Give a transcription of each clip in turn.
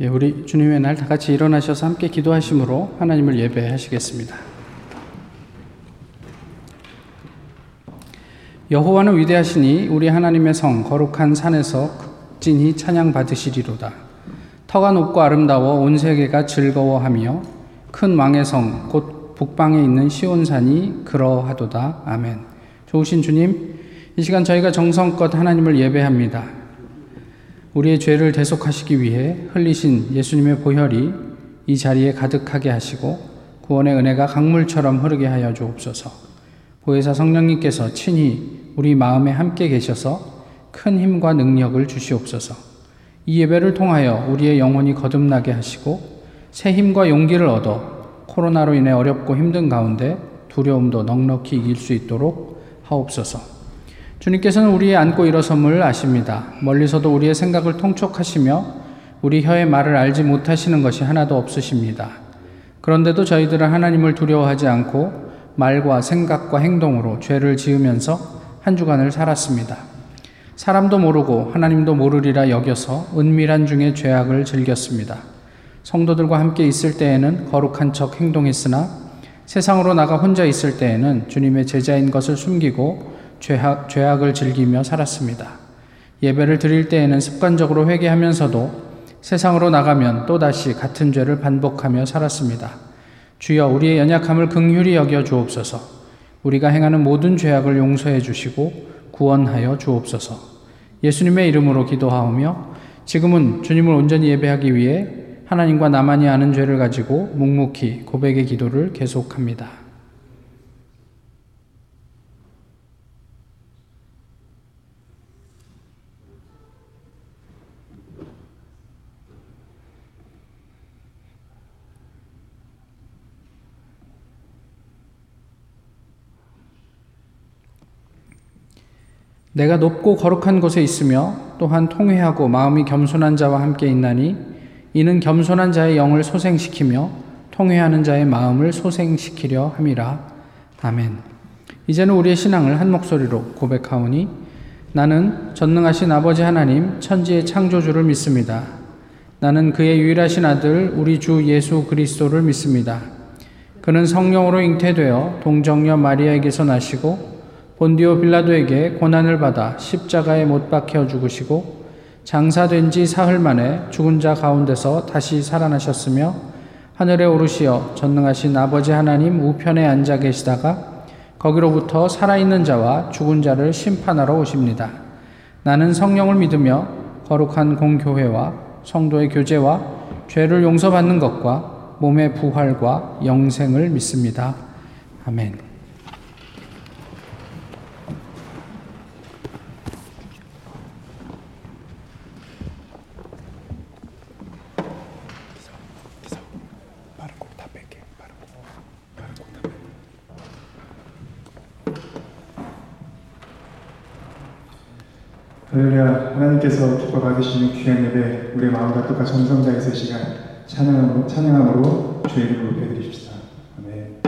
예, 우리 주님의 날 다 같이 일어나셔서 함께 기도하심으로 하나님을 예배하시겠습니다. 여호와는 위대하시니 우리 하나님의 성 거룩한 산에서 극진히 찬양 받으시리로다. 터가 높고 아름다워 온 세계가 즐거워하며 큰 왕의 성 곧 북방에 있는 시온산이 그러하도다. 아멘. 좋으신 주님, 이 시간 저희가 정성껏 하나님을 예배합니다. 우리의 죄를 대속하시기 위해 흘리신 예수님의 보혈이 이 자리에 가득하게 하시고 구원의 은혜가 강물처럼 흐르게 하여 주옵소서. 보혜사 성령님께서 친히 우리 마음에 함께 계셔서 큰 힘과 능력을 주시옵소서. 이 예배를 통하여 우리의 영혼이 거듭나게 하시고 새 힘과 용기를 얻어 코로나로 인해 어렵고 힘든 가운데 두려움도 넉넉히 이길 수 있도록 하옵소서. 주님께서는 우리의 안고 일어섬을 아십니다. 멀리서도 우리의 생각을 통촉하시며 우리 혀의 말을 알지 못하시는 것이 하나도 없으십니다. 그런데도 저희들은 하나님을 두려워하지 않고 말과 생각과 행동으로 죄를 지으면서 한 주간을 살았습니다. 사람도 모르고 하나님도 모르리라 여겨서 은밀한 중에 죄악을 즐겼습니다. 성도들과 함께 있을 때에는 거룩한 척 행동했으나 세상으로 나가 혼자 있을 때에는 주님의 제자인 것을 숨기고 죄악, 죄악을 즐기며 살았습니다. 예배를 드릴 때에는 습관적으로 회개하면서도 세상으로 나가면 또다시 같은 죄를 반복하며 살았습니다. 주여 우리의 연약함을 긍휼히 여겨 주옵소서. 우리가 행하는 모든 죄악을 용서해 주시고 구원하여 주옵소서. 예수님의 이름으로 기도하오며 지금은 주님을 온전히 예배하기 위해 하나님과 나만이 아는 죄를 가지고 묵묵히 고백의 기도를 계속합니다. 내가 높고 거룩한 곳에 있으며 또한 통회하고 마음이 겸손한 자와 함께 있나니 이는 겸손한 자의 영을 소생시키며 통회하는 자의 마음을 소생시키려 함이라. 아멘. 이제는 우리의 신앙을 한 목소리로 고백하오니 나는 전능하신 아버지 하나님 천지의 창조주를 믿습니다. 나는 그의 유일하신 아들 우리 주 예수 그리스도를 믿습니다. 그는 성령으로 잉태되어 동정녀 마리아에게서 나시고 본디오 빌라도에게 고난을 받아 십자가에 못 박혀 죽으시고 장사된 지 사흘 만에 죽은 자 가운데서 다시 살아나셨으며 하늘에 오르시어 전능하신 아버지 하나님 우편에 앉아 계시다가 거기로부터 살아있는 자와 죽은 자를 심판하러 오십니다. 나는 성령을 믿으며 거룩한 공교회와 성도의 교제와 죄를 용서받는 것과 몸의 부활과 영생을 믿습니다. 아멘. 할렐루야. 하나님께서 기뻐 받으시는 귀한 예배 우리 마음과 뜻과 정성 다해서 시간 찬양함으로, 찬양함으로 주의 이름을 높여드립시다. 아멘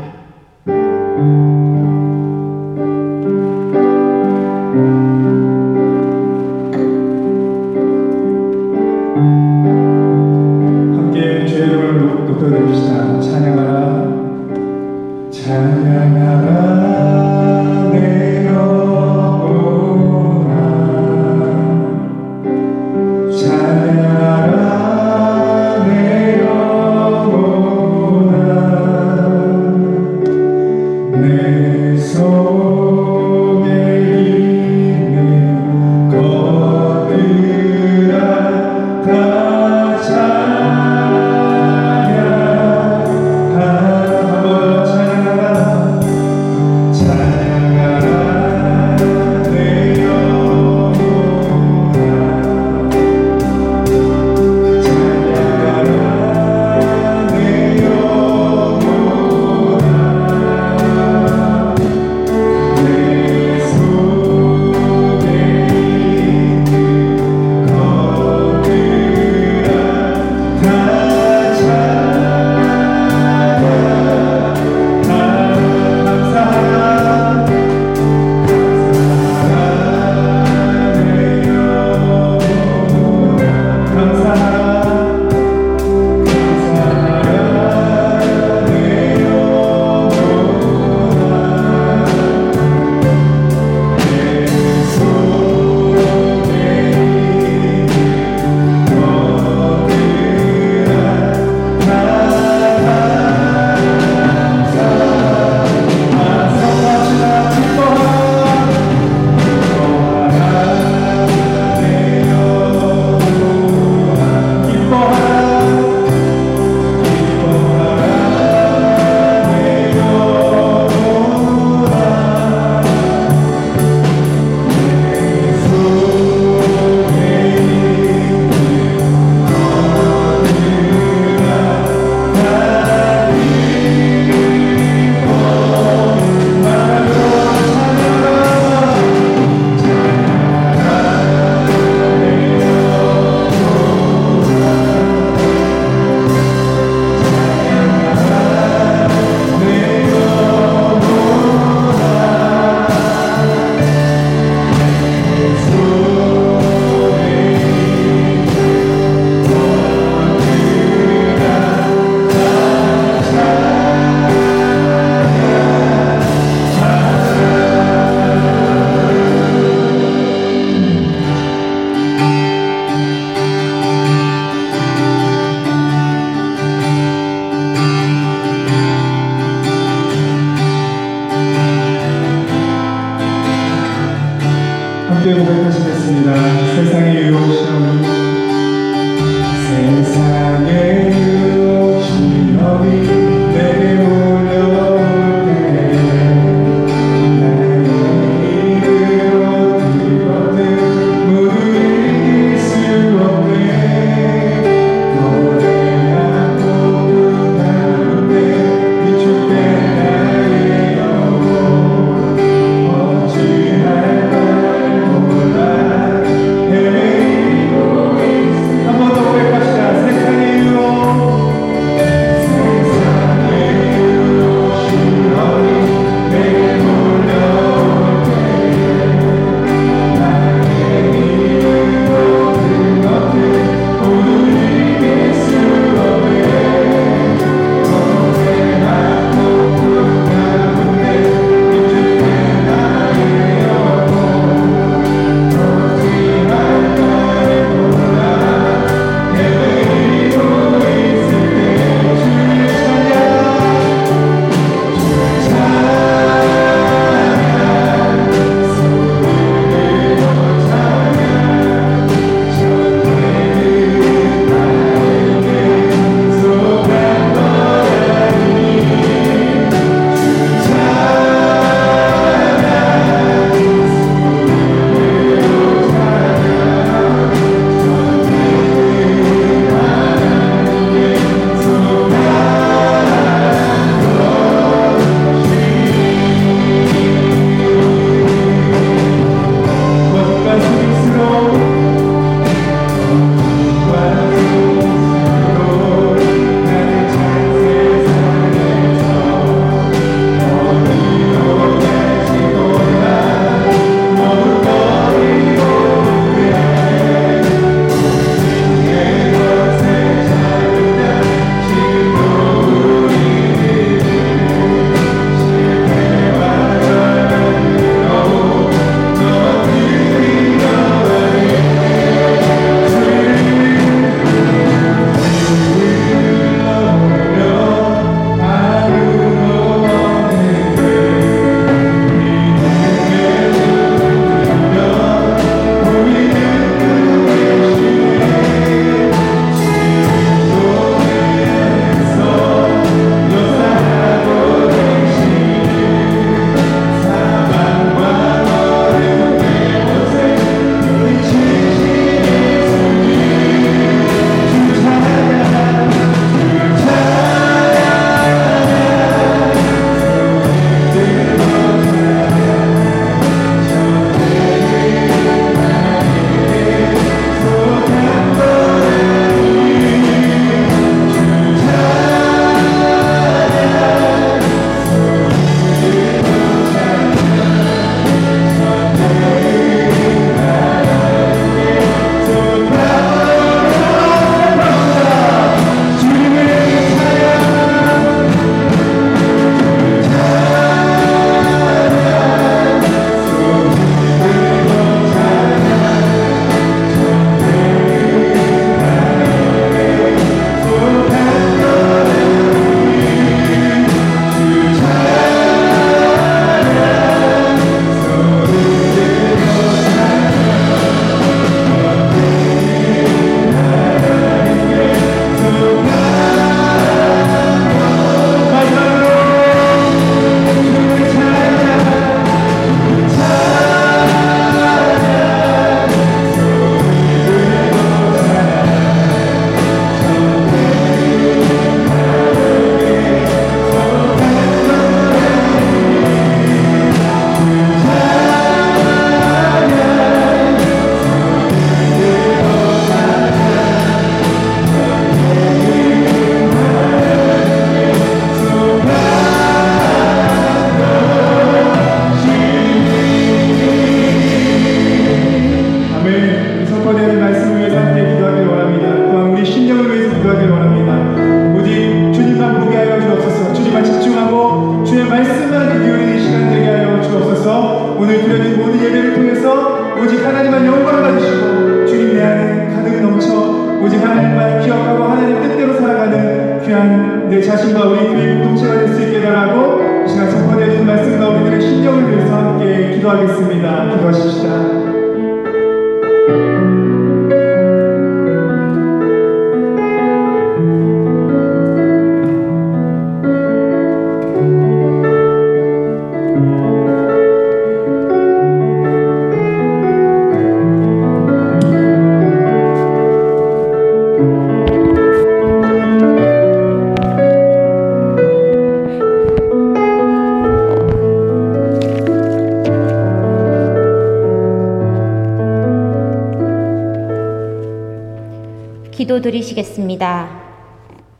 기도드리시겠습니다.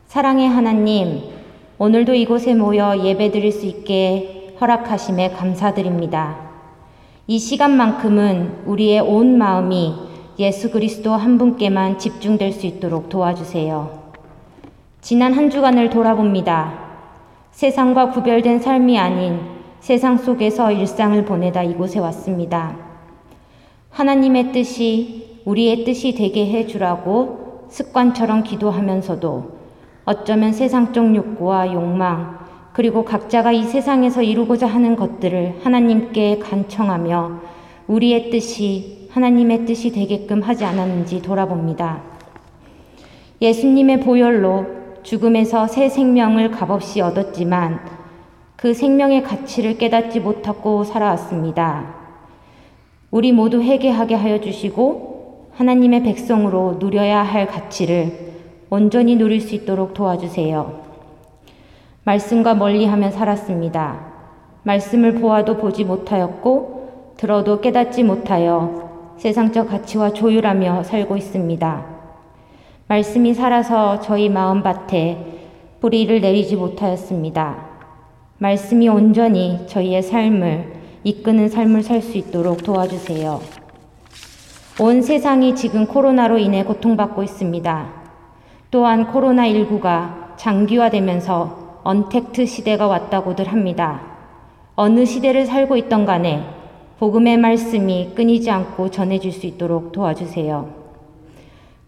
사랑의 하나님, 오늘도 이곳에 모여 예배 드릴 수 있게 허락하심에 감사드립니다. 이 시간만큼은 우리의 온 마음이 예수 그리스도 한 분께만 집중될 수 있도록 도와주세요. 지난 한 주간을 돌아봅니다. 세상과 구별된 삶이 아닌 세상 속에서 일상을 보내다 이곳에 왔습니다. 하나님의 뜻이 우리의 뜻이 되게 해주라고 습관처럼 기도하면서도 어쩌면 세상적 욕구와 욕망, 그리고 각자가 이 세상에서 이루고자 하는 것들을 하나님께 간청하며 우리의 뜻이 하나님의 뜻이 되게끔 하지 않았는지 돌아봅니다. 예수님의 보혈로 죽음에서 새 생명을 값없이 얻었지만 그 생명의 가치를 깨닫지 못하고 살아왔습니다. 우리 모두 회개하게 하여 주시고 하나님의 백성으로 누려야 할 가치를 온전히 누릴 수 있도록 도와주세요. 말씀과 멀리하며 살았습니다. 말씀을 보아도 보지 못하였고 들어도 깨닫지 못하여 세상적 가치와 조율하며 살고 있습니다. 말씀이 살아서 저희 마음밭에 뿌리를 내리지 못하였습니다. 말씀이 온전히 저희의 삶을 이끄는 삶을 살 수 있도록 도와주세요. 온 세상이 지금 코로나로 인해 고통받고 있습니다. 또한 코로나19가 장기화되면서 언택트 시대가 왔다고들 합니다. 어느 시대를 살고 있던 간에 복음의 말씀이 끊이지 않고 전해질 수 있도록 도와주세요.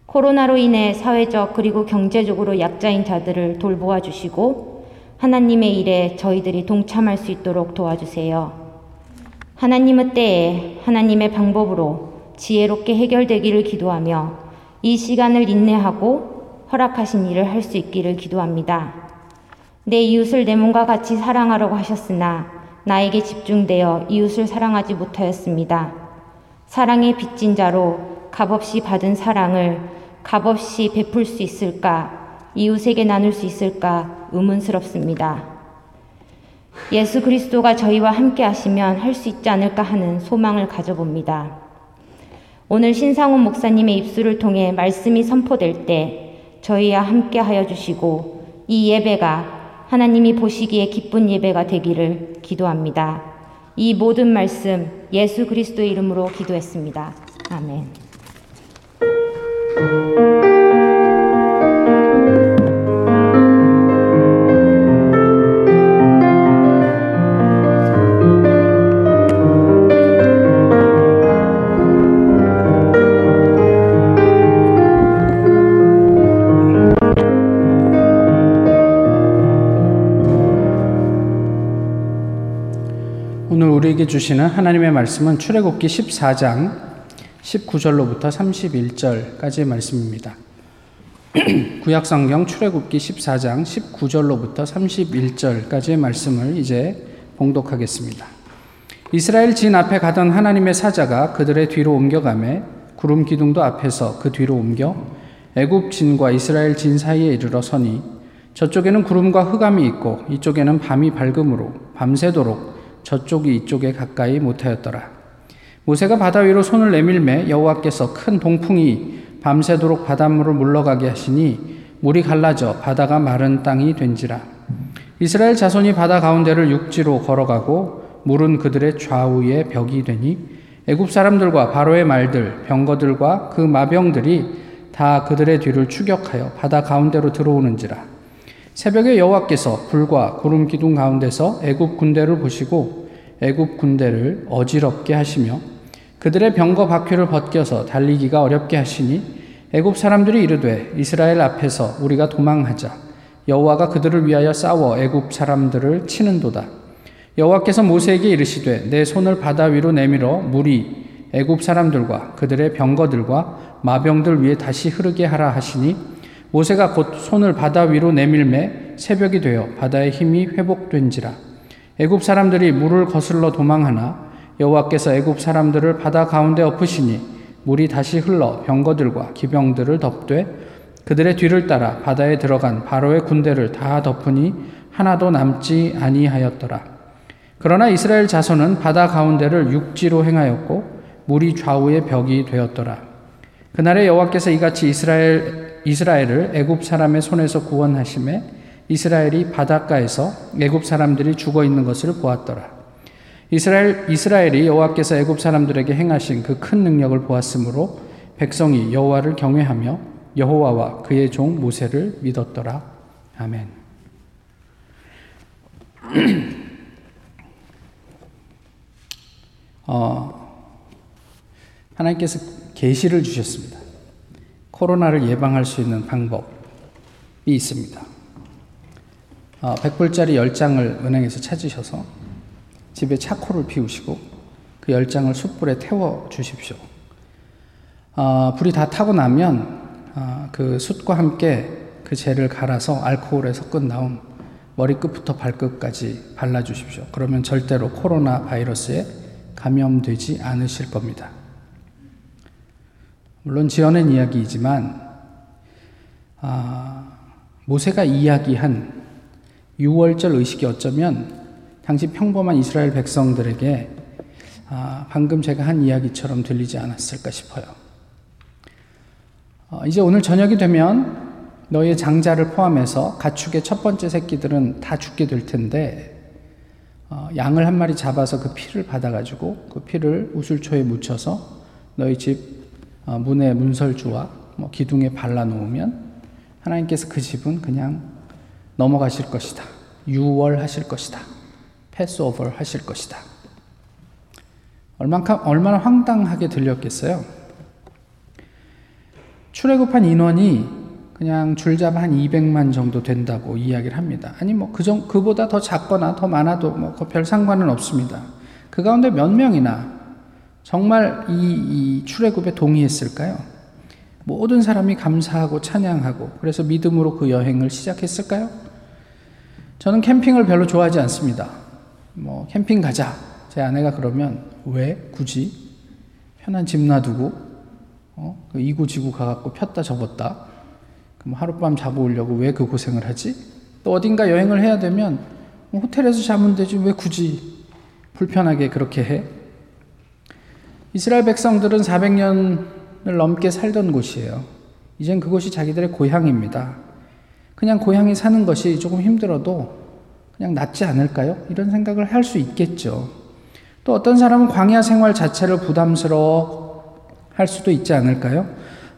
코로나로 인해 사회적 그리고 경제적으로 약자인 자들을 돌보아 주시고 하나님의 일에 저희들이 동참할 수 있도록 도와주세요. 하나님의 때에 하나님의 방법으로 지혜롭게 해결되기를 기도하며 이 시간을 인내하고 허락하신 일을 할 수 있기를 기도합니다. 내 이웃을 내 몸과 같이 사랑하라고 하셨으나 나에게 집중되어 이웃을 사랑하지 못하였습니다. 사랑의 빚진 자로 값없이 받은 사랑을 값없이 베풀 수 있을까? 이웃에게 나눌 수 있을까? 의문스럽습니다. 예수 그리스도가 저희와 함께 하시면 할 수 있지 않을까 하는 소망을 가져봅니다. 오늘 신상훈 목사님의 입술을 통해 말씀이 선포될 때 저희와 함께 하여 주시고 이 예배가 하나님이 보시기에 기쁜 예배가 되기를 기도합니다. 이 모든 말씀 예수 그리스도의 이름으로 기도했습니다. 아멘. 우리에게 주시는 하나님의 말씀은 출애굽기 14장 19절로부터 31절까지의 말씀입니다. 구약 성경 출애굽기 14장 19절로부터 31절까지의 말씀을 이제 봉독하겠습니다. 이스라엘 진 앞에 가던 하나님의 사자가 그들의 뒤로 옮겨가매 구름 기둥도 앞에서 그 뒤로 옮겨 애굽 진과 이스라엘 진 사이에 이르러 서니 저쪽에는 구름과 흑암이 있고 이쪽에는 밤이 밝음으로 밤새도록 저쪽이 이쪽에 가까이 못하였더라. 모세가 바다 위로 손을 내밀매 여호와께서 큰 동풍이 밤새도록 바닷물을 물러가게 하시니 물이 갈라져 바다가 마른 땅이 된지라. 이스라엘 자손이 바다 가운데를 육지로 걸어가고 물은 그들의 좌우에 벽이 되니 애굽 사람들과 바로의 말들 병거들과 그 마병들이 다 그들의 뒤를 추격하여 바다 가운데로 들어오는지라 새벽에 여호와께서 불과 구름 기둥 가운데서 애굽 군대를 보시고 애굽 군대를 어지럽게 하시며 그들의 병거 바퀴를 벗겨서 달리기가 어렵게 하시니 애굽 사람들이 이르되 이스라엘 앞에서 우리가 도망하자. 여호와가 그들을 위하여 싸워 애굽 사람들을 치는도다. 여호와께서 모세에게 이르시되 내 손을 바다 위로 내밀어 물이 애굽 사람들과 그들의 병거들과 마병들 위에 다시 흐르게 하라 하시니 모세가 곧 손을 바다 위로 내밀매 새벽이 되어 바다의 힘이 회복된지라 애굽 사람들이 물을 거슬러 도망하나 여호와께서 애굽 사람들을 바다 가운데 엎으시니 물이 다시 흘러 병거들과 기병들을 덮되 그들의 뒤를 따라 바다에 들어간 바로의 군대를 다 덮으니 하나도 남지 아니하였더라. 그러나 이스라엘 자손은 바다 가운데를 육지로 행하였고 물이 좌우의 벽이 되었더라. 그날에 여호와께서 이같이 이스라엘 이스라엘을 애굽 사람의 손에서 구원하심에 이스라엘이 바닷가에서 애굽 사람들이 죽어 있는 것을 보았더라. 이스라엘 이스라엘이 여호와께서 애굽 사람들에게 행하신 그 큰 능력을 보았으므로 백성이 여호와를 경외하며 여호와와 그의 종 모세를 믿었더라. 아멘. 어, 하나님께서 계시를 주셨습니다. 코로나를 예방할 수 있는 방법이 있습니다. 어, 100불짜리 10장을 은행에서 찾으셔서 집에 차코를 피우시고 그 10장을 숯불에 태워 주십시오. 어, 불이 다 타고 나면 어, 그 숯과 함께 그 재를 갈아서 알코올에 섞은 다음 머리끝부터 발끝까지 발라주십시오. 그러면 절대로 코로나 바이러스에 감염되지 않으실 겁니다. 물론 지어낸 이야기이지만 아, 모세가 이야기한 6월절 의식이 어쩌면 당시 평범한 이스라엘 백성들에게 아, 방금 제가 한 이야기처럼 들리지 않았을까 싶어요. 어, 이제 오늘 저녁이 되면 너의 장자를 포함해서 가축의 첫 번째 새끼들은 다 죽게 될 텐데 어, 양을 한 마리 잡아서 그 피를 받아가지고 그 피를 우슬초에 묻혀서 너희 집 어, 문의 문설주와 뭐 기둥에 발라놓으면 하나님께서 그 집은 그냥 넘어가실 것이다. 유월하실 것이다. 패스오버 하실 것이다. 얼마나, 얼마나 황당하게 들렸겠어요? 출애굽한 인원이 그냥 줄잡아 한 200만 정도 된다고 이야기를 합니다. 아니 뭐 그정 그보다 더 작거나 더 많아도 뭐 별 상관은 없습니다. 그 가운데 몇 명이나 정말 이, 이 출애굽에 동의했을까요? 모든 사람이 감사하고 찬양하고 그래서 믿음으로 그 여행을 시작했을까요? 저는 캠핑을 별로 좋아하지 않습니다. 뭐 캠핑 가자. 제 아내가 그러면 왜 굳이 편한 집 놔두고 어? 그 이구지구 가갖고 폈다 접었다 그럼 하룻밤 자고 오려고 왜 그 고생을 하지? 또 어딘가 여행을 해야 되면 뭐 호텔에서 자면 되지 왜 굳이 불편하게 그렇게 해? 이스라엘 백성들은 400년을 넘게 살던 곳이에요. 이젠 그곳이 자기들의 고향입니다. 그냥 고향에 사는 것이 조금 힘들어도 그냥 낫지 않을까요? 이런 생각을 할 수 있겠죠. 또 어떤 사람은 광야 생활 자체를 부담스러워 할 수도 있지 않을까요?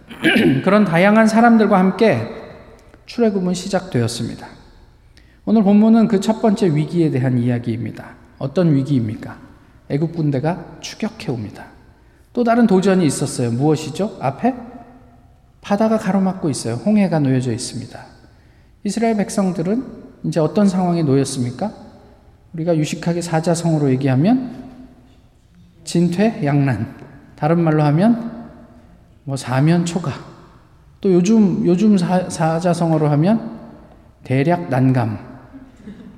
그런 다양한 사람들과 함께 출애굽은 시작되었습니다. 오늘 본문은 그 첫 번째 위기에 대한 이야기입니다. 어떤 위기입니까? 애국 군대가 추격해 옵니다. 또 다른 도전이 있었어요. 무엇이죠? 앞에 바다가 가로막고 있어요. 홍해가 놓여져 있습니다. 이스라엘 백성들은 이제 어떤 상황에 놓였습니까? 우리가 유식하게 사자성어로 얘기하면 진퇴 양난. 다른 말로 하면 뭐 사면 초가. 또 요즘 요즘 사, 사자성어로 하면 대략 난감.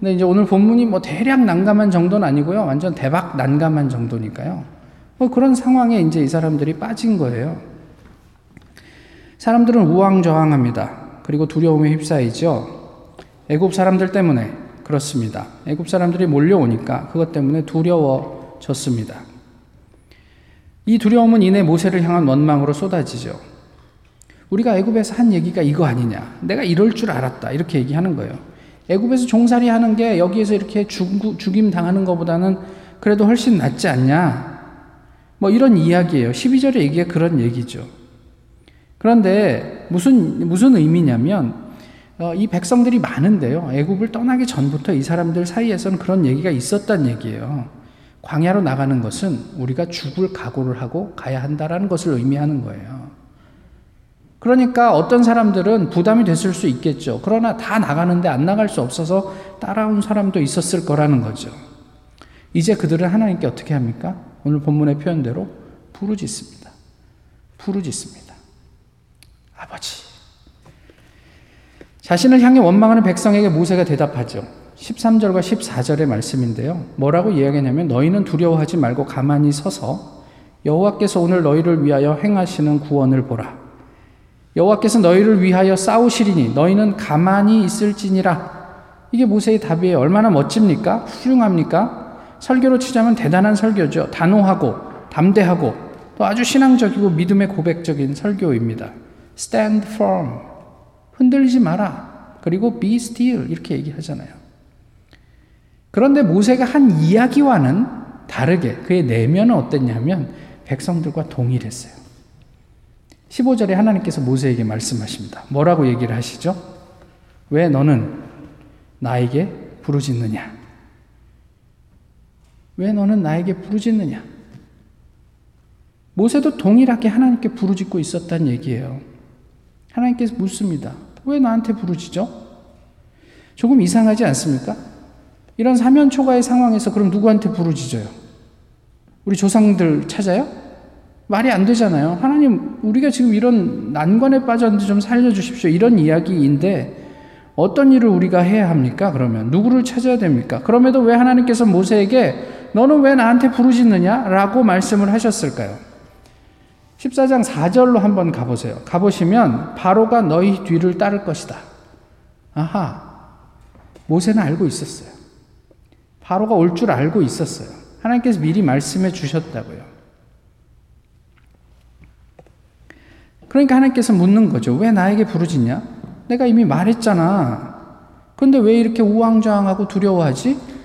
근데 이제 오늘 본문이 뭐 대략 난감한 정도는 아니고요. 완전 대박 난감한 정도니까요. 뭐 그런 상황에 이제 이 사람들이 빠진 거예요. 사람들은 우왕좌왕합니다. 그리고 두려움에 휩싸이죠. 애굽 사람들 때문에 그렇습니다. 애굽 사람들이 몰려오니까 그것 때문에 두려워졌습니다. 이 두려움은 이내 모세를 향한 원망으로 쏟아지죠. 우리가 애굽에서 한 얘기가 이거 아니냐. 내가 이럴 줄 알았다. 이렇게 얘기하는 거예요. 애굽에서 종살이 하는 게 여기에서 이렇게 죽, 죽임 당하는 것보다는 그래도 훨씬 낫지 않냐. 뭐 이런 이야기예요. 12절의 얘기가 그런 얘기죠. 그런데 무슨 무슨 의미냐면 어, 이 백성들이 많은데요. 애굽을 떠나기 전부터 이 사람들 사이에서는 그런 얘기가 있었단 얘기예요. 광야로 나가는 것은 우리가 죽을 각오를 하고 가야 한다라는 것을 의미하는 거예요. 그러니까 어떤 사람들은 부담이 됐을 수 있겠죠. 그러나 다 나가는데 안 나갈 수 없어서 따라온 사람도 있었을 거라는 거죠. 이제 그들은 하나님께 어떻게 합니까? 오늘 본문의 표현대로 부르짖습니다. 부르짖습니다. 아버지. 자신을 향해 원망하는 백성에게 모세가 대답하죠. 13절과 14절의 말씀인데요. 뭐라고 이야기하냐면 너희는 두려워하지 말고 가만히 서서 여호와께서 오늘 너희를 위하여 행하시는 구원을 보라. 여호와께서 너희를 위하여 싸우시리니 너희는 가만히 있을지니라. 이게 모세의 답이에요. 얼마나 멋집니까? 훌륭합니까? 설교로 치자면 대단한 설교죠. 단호하고 담대하고 또 아주 신앙적이고 믿음의 고백적인 설교입니다. Stand firm. 흔들리지 마라. 그리고 be still. 이렇게 얘기하잖아요. 그런데 모세가 한 이야기와는 다르게 그의 내면은 어땠냐면 백성들과 동일했어요. 15절에 하나님께서 모세에게 말씀하십니다. 뭐라고 얘기를 하시죠? 왜 너는 나에게 부르짖느냐? 왜 너는 나에게 부르짖느냐? 모세도 동일하게 하나님께 부르짖고 있었단 얘기예요. 하나님께서 묻습니다. 왜 나한테 부르짖어? 조금 이상하지 않습니까? 이런 사면 초가의 상황에서 그럼 누구한테 부르짖어요? 우리 조상들 찾아요? 말이 안 되잖아요. 하나님, 우리가 지금 이런 난관에 빠졌는데 좀 살려주십시오. 이런 이야기인데 어떤 일을 우리가 해야 합니까? 그러면 누구를 찾아야 됩니까? 그럼에도 왜 하나님께서 모세에게 너는 왜 나한테 부르짖느냐? 라고 말씀을 하셨을까요? 14장 4절로 한번 가보세요. 가보시면 바로가 너희 뒤를 따를 것이다. 아하. 모세는 알고 있었어요. 바로가 올 줄 알고 있었어요. 하나님께서 미리 말씀해 주셨다고요. 그러니까 하나님께서 묻는 거죠. 왜 나에게 부르짖냐? 내가 이미 말했잖아. 근데 왜 이렇게 우왕좌왕하고 두려워하지?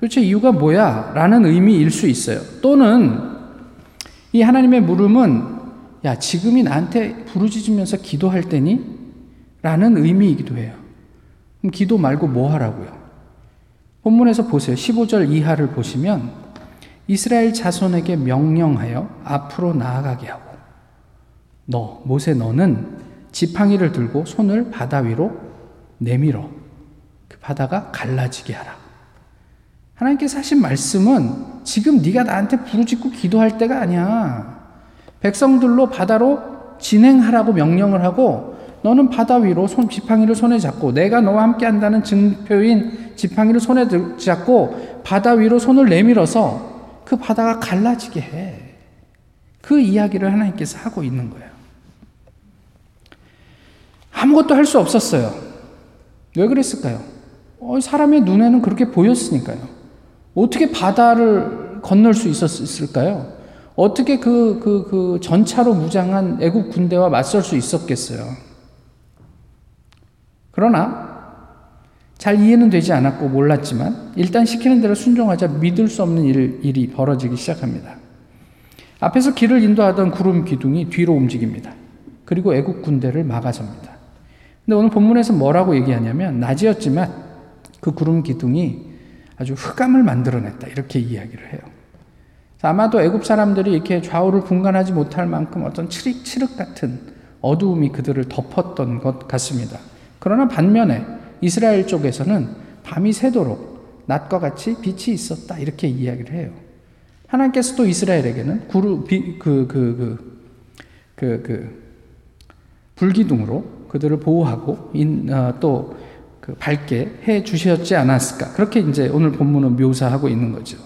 도대체 이유가 뭐야? 라는 의미일 수 있어요. 또는 이 하나님의 물음은 야, 지금이 나한테 부르짖으면서 기도할 때니? 라는 의미이기도 해요. 그럼 기도 말고 뭐 하라고요? 본문에서 보세요. 15절 이하를 보시면 이스라엘 자손에게 명령하여 앞으로 나아가게 하고 너, 모세 너는 지팡이를 들고 손을 바다 위로 내밀어. 그 바다가 갈라지게 하라. 하나님께서 하신 말씀은 지금 네가 나한테 부르짖고 기도할 때가 아니야. 백성들로 바다로 진행하라고 명령을 하고 너는 바다 위로 손 지팡이를 손에 잡고 내가 너와 함께 한다는 증표인 지팡이를 손에 잡고 바다 위로 손을 내밀어서 그 바다가 갈라지게 해. 그 이야기를 하나님께서 하고 있는 거예요. 아무것도 할 수 없었어요. 왜 그랬을까요? 어, 사람의 눈에는 그렇게 보였으니까요. 어떻게 바다를 건널 수 있었을까요? 어떻게 그, 그, 그 전차로 무장한 애국 군대와 맞설 수 있었겠어요? 그러나 잘 이해는 되지 않았고 몰랐지만 일단 시키는 대로 순종하자 믿을 수 없는 일, 일이 벌어지기 시작합니다. 앞에서 길을 인도하던 구름 기둥이 뒤로 움직입니다. 그리고 애국 군대를 막아섭니다. 근데 오늘 본문에서 뭐라고 얘기하냐면 낮이었지만 그 구름 기둥이 아주 흑암을 만들어냈다 이렇게 이야기를 해요. 아마도 애굽 사람들이 이렇게 좌우를 분간하지 못할 만큼 어떤 칠흑 같은 어두움이 그들을 덮었던 것 같습니다. 그러나 반면에 이스라엘 쪽에서는 밤이 새도록 낮과 같이 빛이 있었다 이렇게 이야기를 해요. 하나님께서 또 이스라엘에게는 구루 그그 그 그 그 불기둥으로 그들을 보호하고 인, 어, 또 그 밝게 해 주셨지 않았을까. 그렇게 이제 오늘 본문은 묘사하고 있는 거죠.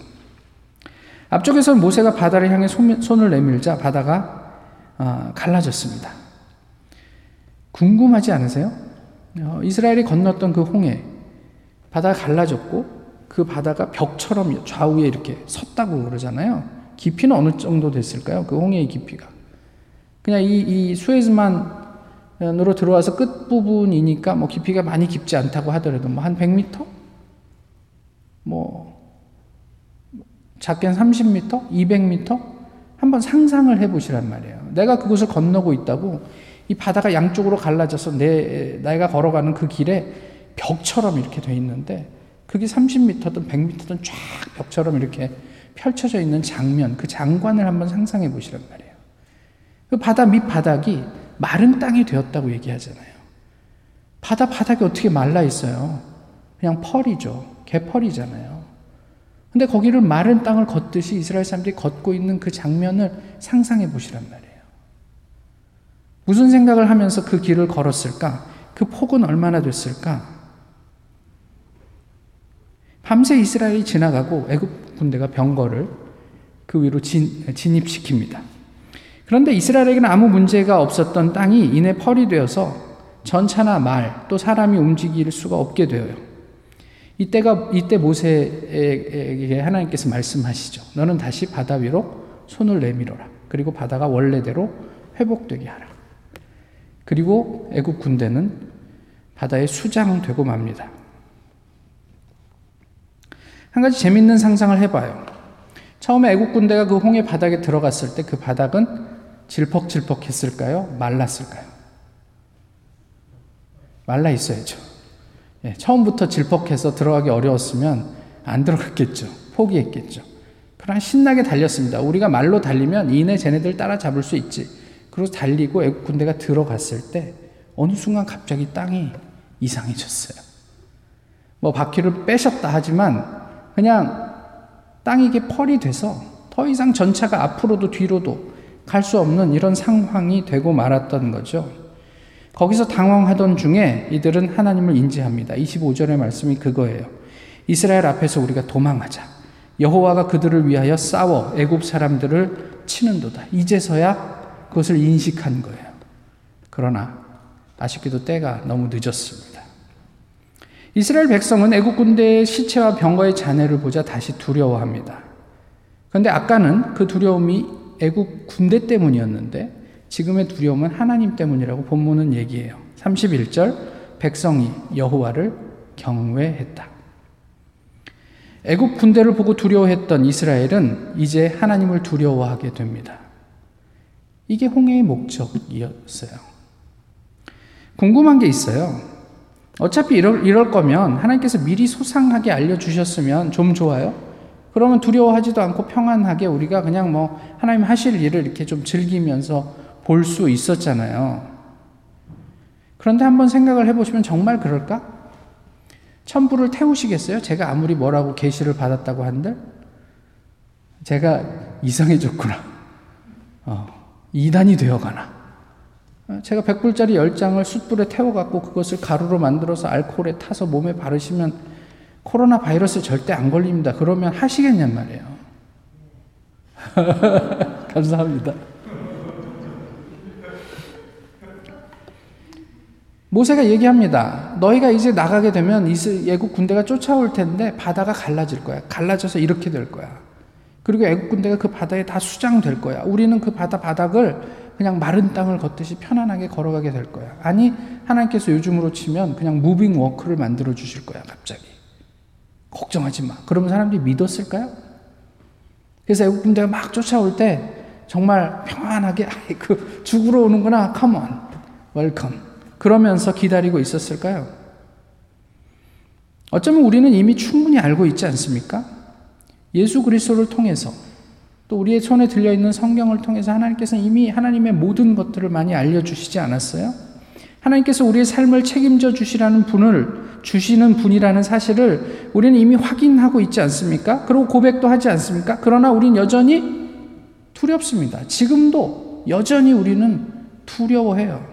앞쪽에서 모세가 바다를 향해 손, 을 내밀자 바다가 어, 갈라졌습니다. 궁금하지 않으세요? 어, 이스라엘이 건넜던 그 홍해, 바다가 갈라졌고 그 바다가 벽처럼 좌우에 이렇게 섰다고 그러잖아요. 깊이는 어느 정도 됐을까요? 그 홍해의 깊이가. 그냥 이, 이 수에즈만 으로 들어와서 끝 부분이니까 뭐 깊이가 많이 깊지 않다고 하더라도 뭐 한 100m? 뭐 작게는 30m? 200m? 한번 상상을 해 보시란 말이에요. 내가 그곳을 건너고 있다고 이 바다가 양쪽으로 갈라져서 내 내가 걸어가는 그 길에 벽처럼 이렇게 돼 있는데 그게 30m든 100m든 쫙 벽처럼 이렇게 펼쳐져 있는 장면, 그 장관을 한번 상상해 보시란 말이에요. 그 바다 밑바닥이 마른 땅이 되었다고 얘기하잖아요. 바다 바닥이 어떻게 말라 있어요? 그냥 펄이죠. 개펄이잖아요. 근데 거기를 마른 땅을 걷듯이 이스라엘 사람들이 걷고 있는 그 장면을 상상해 보시란 말이에요. 무슨 생각을 하면서 그 길을 걸었을까? 그 폭은 얼마나 됐을까? 밤새 이스라엘이 지나가고 애굽 군대가 병거를 그 위로 진, 진입시킵니다. 그런데 이스라엘에게는 아무 문제가 없었던 땅이 이내 펄이 되어서 전차나 말 또 사람이 움직일 수가 없게 되어요. 이때가 이때 모세에게 하나님께서 말씀하시죠. 너는 다시 바다 위로 손을 내밀어라. 그리고 바다가 원래대로 회복되게 하라. 그리고 애굽 군대는 바다에 수장되고 맙니다. 한 가지 재밌는 상상을 해봐요. 처음에 애국 군대가 그 홍해 바닥에 들어갔을 때 그 바닥은 질퍽질퍽 했을까요? 말랐을까요? 말라 있어야죠. 예, 처음부터 질퍽해서 들어가기 어려웠으면 안 들어갔겠죠. 포기했겠죠. 그러나 신나게 달렸습니다. 우리가 말로 달리면 이내 쟤네들 따라잡을 수 있지. 그리고 달리고 애국 군대가 들어갔을 때 어느 순간 갑자기 땅이 이상해졌어요. 뭐 바퀴를 빼셨다 하지만 그냥 땅이 이게 펄이 돼서 더 이상 전차가 앞으로도 뒤로도 갈 수 없는 이런 상황이 되고 말았던 거죠. 거기서 당황하던 중에 이들은 하나님을 인지합니다. 25절의 말씀이 그거예요. 이스라엘 앞에서 우리가 도망하자. 여호와가 그들을 위하여 싸워 애굽 사람들을 치는도다. 이제서야 그것을 인식한 거예요. 그러나 아쉽게도 때가 너무 늦었습니다. 이스라엘 백성은 애국 군대의 시체와 병거의 잔해를 보자 다시 두려워합니다. 그런데 아까는 그 두려움이 애국 군대 때문이었는데 지금의 두려움은 하나님 때문이라고 본문은 얘기해요. 31절 백성이 여호와를 경외했다. 애국 군대를 보고 두려워했던 이스라엘은 이제 하나님을 두려워하게 됩니다. 이게 홍해의 목적이었어요. 궁금한 게 있어요. 어차피 이럴, 이럴 거면 하나님께서 미리 소상하게 알려주셨으면 좀 좋아요. 그러면 두려워하지도 않고 평안하게 우리가 그냥 뭐 하나님 하실 일을 이렇게 좀 즐기면서 볼 수 있었잖아요. 그런데 한번 생각을 해보시면 정말 그럴까? 천부를 태우시겠어요? 제가 아무리 뭐라고 계시를 받았다고 한들 제가 이상해졌구나. 어, 이단이 되어가나. 제가 100불짜리 10장을 숯불에 태워갖고 그것을 가루로 만들어서 알코올에 타서 몸에 바르시면 코로나 바이러스 절대 안 걸립니다. 그러면 하시겠냔 말이에요. 감사합니다. 모세가 얘기합니다. 너희가 이제 나가게 되면 예국 군대가 쫓아올 텐데 바다가 갈라질 거야. 갈라져서 이렇게 될 거야. 그리고 애굽 군대가 그 바다에 다 수장될 거야. 우리는 그 바다 바닥을 그냥 마른 땅을 걷듯이 편안하게 걸어가게 될 거야. 아니, 하나님께서 요즘으로 치면 그냥 무빙 워크를 만들어 주실 거야, 갑자기. 걱정하지 마. 그러면 사람들이 믿었을까요? 그래서 애굽 군대가 막 쫓아올 때 정말 평안하게 아이 그 죽으러 오는구나. Come on. Welcome. 그러면서 기다리고 있었을까요? 어쩌면 우리는 이미 충분히 알고 있지 않습니까? 예수 그리스도를 통해서 또 우리의 손에 들려 있는 성경을 통해서 하나님께서는 이미 하나님의 모든 것들을 많이 알려 주시지 않았어요? 하나님께서 우리의 삶을 책임져 주시라는 분을 주시는 분이라는 사실을 우리는 이미 확인하고 있지 않습니까? 그리고 고백도 하지 않습니까? 그러나 우린 여전히 두렵습니다. 지금도 여전히 우리는 두려워해요.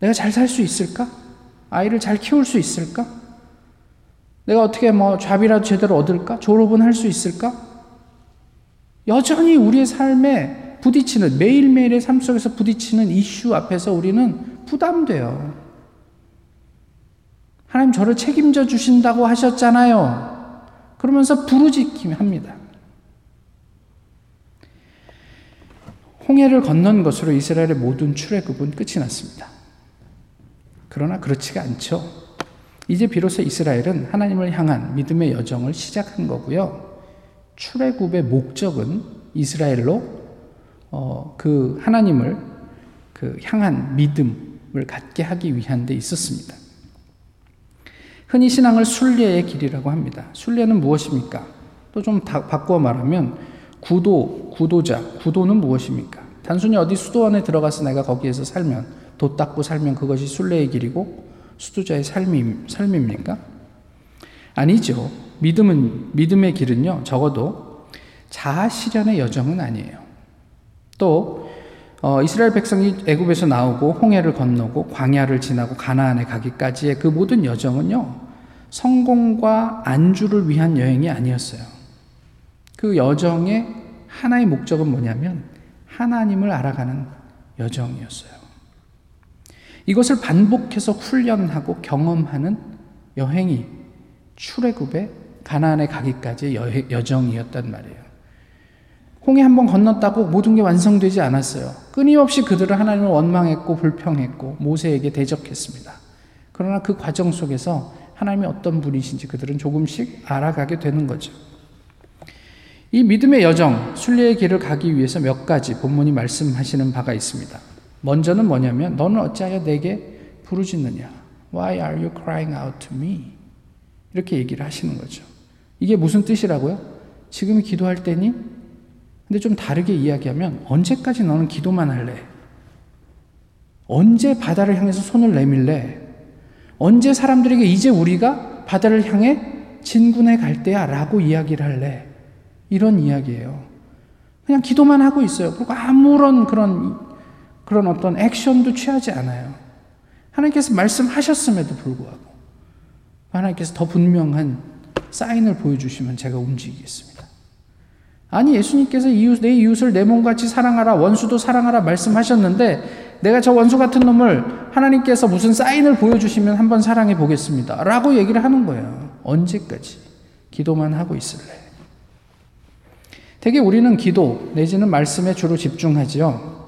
내가 잘 살 수 있을까? 아이를 잘 키울 수 있을까? 내가 어떻게 뭐 잡이라도 제대로 얻을까? 졸업은 할 수 있을까? 여전히 우리의 삶에 부딪히는 매일매일의 삶 속에서 부딪히는 이슈 앞에서 우리는 부담돼요. 하나님 저를 책임져 주신다고 하셨잖아요. 그러면서 부르짖기 합니다. 홍해를 건넌 것으로 이스라엘의 모든 출애굽은 끝이 났습니다. 그러나 그렇지가 않죠. 이제 비로소 이스라엘은 하나님을 향한 믿음의 여정을 시작한 거고요. 출애굽의 목적은 이스라엘로 어, 그 하나님을 그 향한 믿음을 갖게 하기 위한 데 있었습니다. 흔히 신앙을 순례의 길이라고 합니다. 순례는 무엇입니까? 또 좀 바꾸어 말하면 구도, 구도자, 구도는 무엇입니까? 단순히 어디 수도원에 들어가서 내가 거기에서 살면 도 닦고 살면 그것이 순례의 길이고 수도자의 삶이, 삶입니까? 아니죠. 믿음은 믿음의 길은요. 적어도 자아 실현의 여정은 아니에요. 또 어, 이스라엘 백성이 애굽에서 나오고 홍해를 건너고 광야를 지나고 가나안에 가기까지의 그 모든 여정은요. 성공과 안주를 위한 여행이 아니었어요. 그 여정의 하나의 목적은 뭐냐면 하나님을 알아가는 여정이었어요. 이것을 반복해서 훈련하고 경험하는 여행이 출애굽의 가나안에 가기까지의 여, 정이었단 말이에요. 홍해 한 번 건넜다고 모든 게 완성되지 않았어요. 끊임없이 그들은 하나님을 원망했고 불평했고 모세에게 대적했습니다. 그러나 그 과정 속에서 하나님이 어떤 분이신지 그들은 조금씩 알아가게 되는 거죠. 이 믿음의 여정, 순례의 길을 가기 위해서 몇 가지 본문이 말씀하시는 바가 있습니다. 먼저는 뭐냐면 너는 어찌하여 내게 부르짖느냐? Why are you crying out to me? 이렇게 얘기를 하시는 거죠. 이게 무슨 뜻이라고요? 지금 기도할 때니? 근데 좀 다르게 이야기하면 언제까지 너는 기도만 할래? 언제 바다를 향해서 손을 내밀래? 언제 사람들에게 이제 우리가 바다를 향해 진군해 갈 때야 라고 이야기를 할래? 이런 이야기예요. 그냥 기도만 하고 있어요. 그리고 아무런 그런 그런 어떤 액션도 취하지 않아요. 하나님께서 말씀하셨음에도 불구하고 하나님께서 더 분명한 사인을 보여주시면 제가 움직이겠습니다. 아니 예수님께서 이웃 내 이웃을 내 몸같이 사랑하라 원수도 사랑하라 말씀하셨는데 내가 저 원수 같은 놈을 하나님께서 무슨 사인을 보여주시면 한번 사랑해 보겠습니다. 라고 얘기를 하는 거예요. 언제까지 기도만 하고 있을래? 대개 우리는 기도 내지는 말씀에 주로 집중하지요.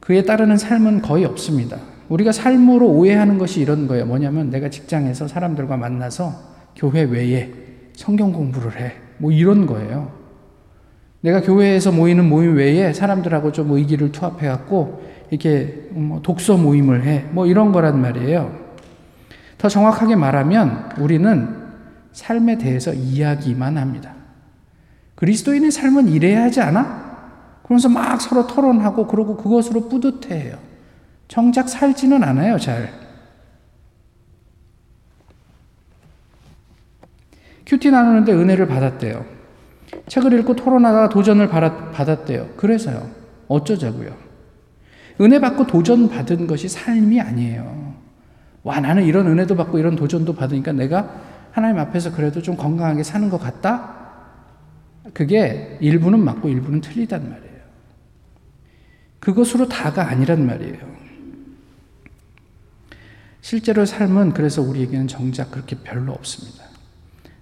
그에 따르는 삶은 거의 없습니다. 우리가 삶으로 오해하는 것이 이런 거예요. 뭐냐면 내가 직장에서 사람들과 만나서 교회 외에 성경 공부를 해. 뭐 이런 거예요. 내가 교회에서 모이는 모임 외에 사람들하고 좀 의기를 투합해 갖고 이렇게 뭐 독서 모임을 해. 뭐 이런 거란 말이에요. 더 정확하게 말하면 우리는 삶에 대해서 이야기만 합니다. 그리스도인의 삶은 이래야 하지 않아? 그러면서 막 서로 토론하고 그러고 그것으로 뿌듯해해요. 정작 살지는 않아요, 잘. 큐티 나누는데 은혜를 받았대요. 책을 읽고 토론하다가 도전을 받았대요. 그래서요. 어쩌자고요. 은혜 받고 도전 받은 것이 삶이 아니에요. 와, 나는 이런 은혜도 받고 이런 도전도 받으니까 내가 하나님 앞에서 그래도 좀 건강하게 사는 것 같다? 그게 일부는 맞고 일부는 틀리단 말이에요. 그것으로 다가 아니란 말이에요. 실제로 삶은 그래서 우리에게는 정작 그렇게 별로 없습니다.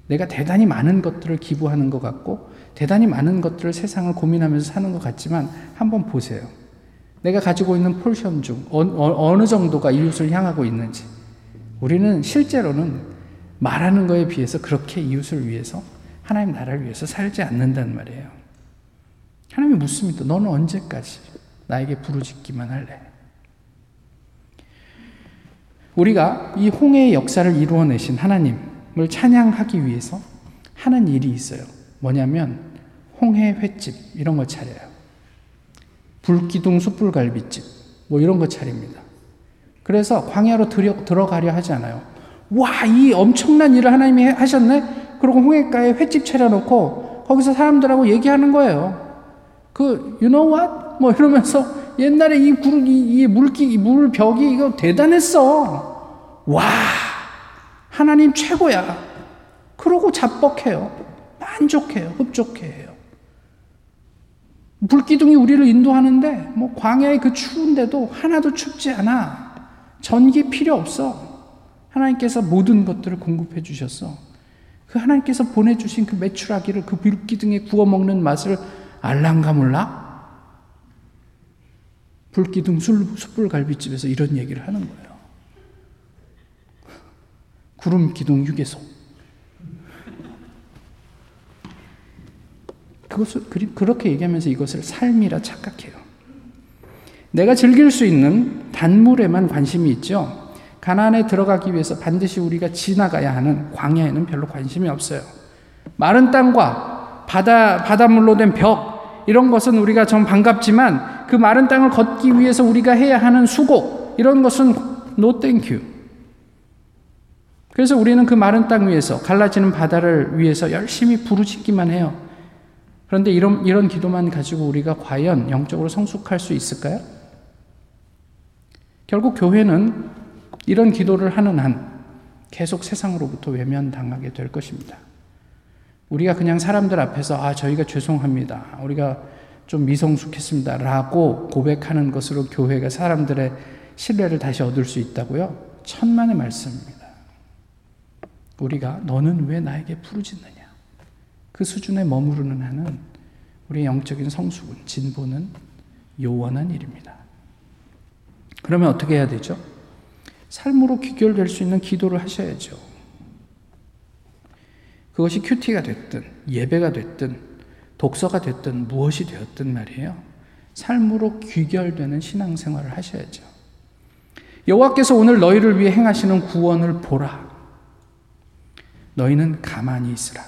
내가 대단히 많은 것들을 기부하는 것 같고, 대단히 많은 것들을 세상을 고민하면서 사는 것 같지만, 한번 보세요. 내가 가지고 있는 폴션 중 어, 어, 느 정도가 이웃을 향하고 있는지. 우리는 실제로는 말하는 거에 비해서 그렇게 이웃을 위해서, 하나님 나라를 위해서 살지 않는단 말이에요. 하나님이 묻습니다. 너는 언제까지? 나에게 부르짖기만 할래. 우리가 이 홍해의 역사를 이루어내신 하나님을 찬양하기 위해서 하는 일이 있어요. 뭐냐면 홍해 횟집 이런 거 차려요. 불기둥 숯불갈비집 뭐 이런 거 차립니다. 그래서 광야로 들여, 들어가려 하지 않아요. 와, 이 엄청난 일을 하나님이 하셨네? 그리고 홍해가에 횟집 차려놓고 거기서 사람들하고 얘기하는 거예요. 그, you know what? 뭐 이러면서 옛날에 이, 굴, 이, 이 물기, 물 벽이 이거 대단했어. 와, 하나님 최고야. 그러고 자뻑해요. 만족해요. 흡족해요. 불기둥이 우리를 인도하는데 뭐 광야의 그 추운데도 하나도 춥지 않아. 전기 필요 없어. 하나님께서 모든 것들을 공급해 주셨어. 그 하나님께서 보내주신 그 메추라기를 그 불기둥에 구워 먹는 맛을 알랑가 몰라? 불기둥 숯불갈비집에서 이런 얘기를 하는 거예요. 구름 기둥 휴게소. 그것을 그렇게 얘기하면서 이것을 삶이라 착각해요. 내가 즐길 수 있는 단물에만 관심이 있죠. 가나안에 들어가기 위해서 반드시 우리가 지나가야 하는 광야에는 별로 관심이 없어요. 마른 땅과 바다 바닷물로 된 벽 이런 것은 우리가 좀 반갑지만 그 마른 땅을 걷기 위해서 우리가 해야 하는 수고 이런 것은 No thank you. 그래서 우리는 그 마른 땅 위에서 갈라지는 바다를 위해서 열심히 부르짖기만 해요. 그런데 이런 이런 기도만 가지고 우리가 과연 영적으로 성숙할 수 있을까요? 결국 교회는 이런 기도를 하는 한 계속 세상으로부터 외면당하게 될 것입니다. 우리가 그냥 사람들 앞에서 아 저희가 죄송합니다. 우리가 좀 미성숙했습니다. 라고 고백하는 것으로 교회가 사람들의 신뢰를 다시 얻을 수 있다고요? 천만의 말씀입니다. 우리가 너는 왜 나에게 부르짖느냐? 그 수준에 머무르는 한은 우리의 영적인 성숙은 진보는 요원한 일입니다. 그러면 어떻게 해야 되죠? 삶으로 귀결될 수 있는 기도를 하셔야죠. 그것이 큐티가 됐든 예배가 됐든 독서가 됐든 무엇이 되었든 말이에요. 삶으로 귀결되는 신앙생활을 하셔야죠. 여호와께서 오늘 너희를 위해 행하시는 구원을 보라. 너희는 가만히 있으라.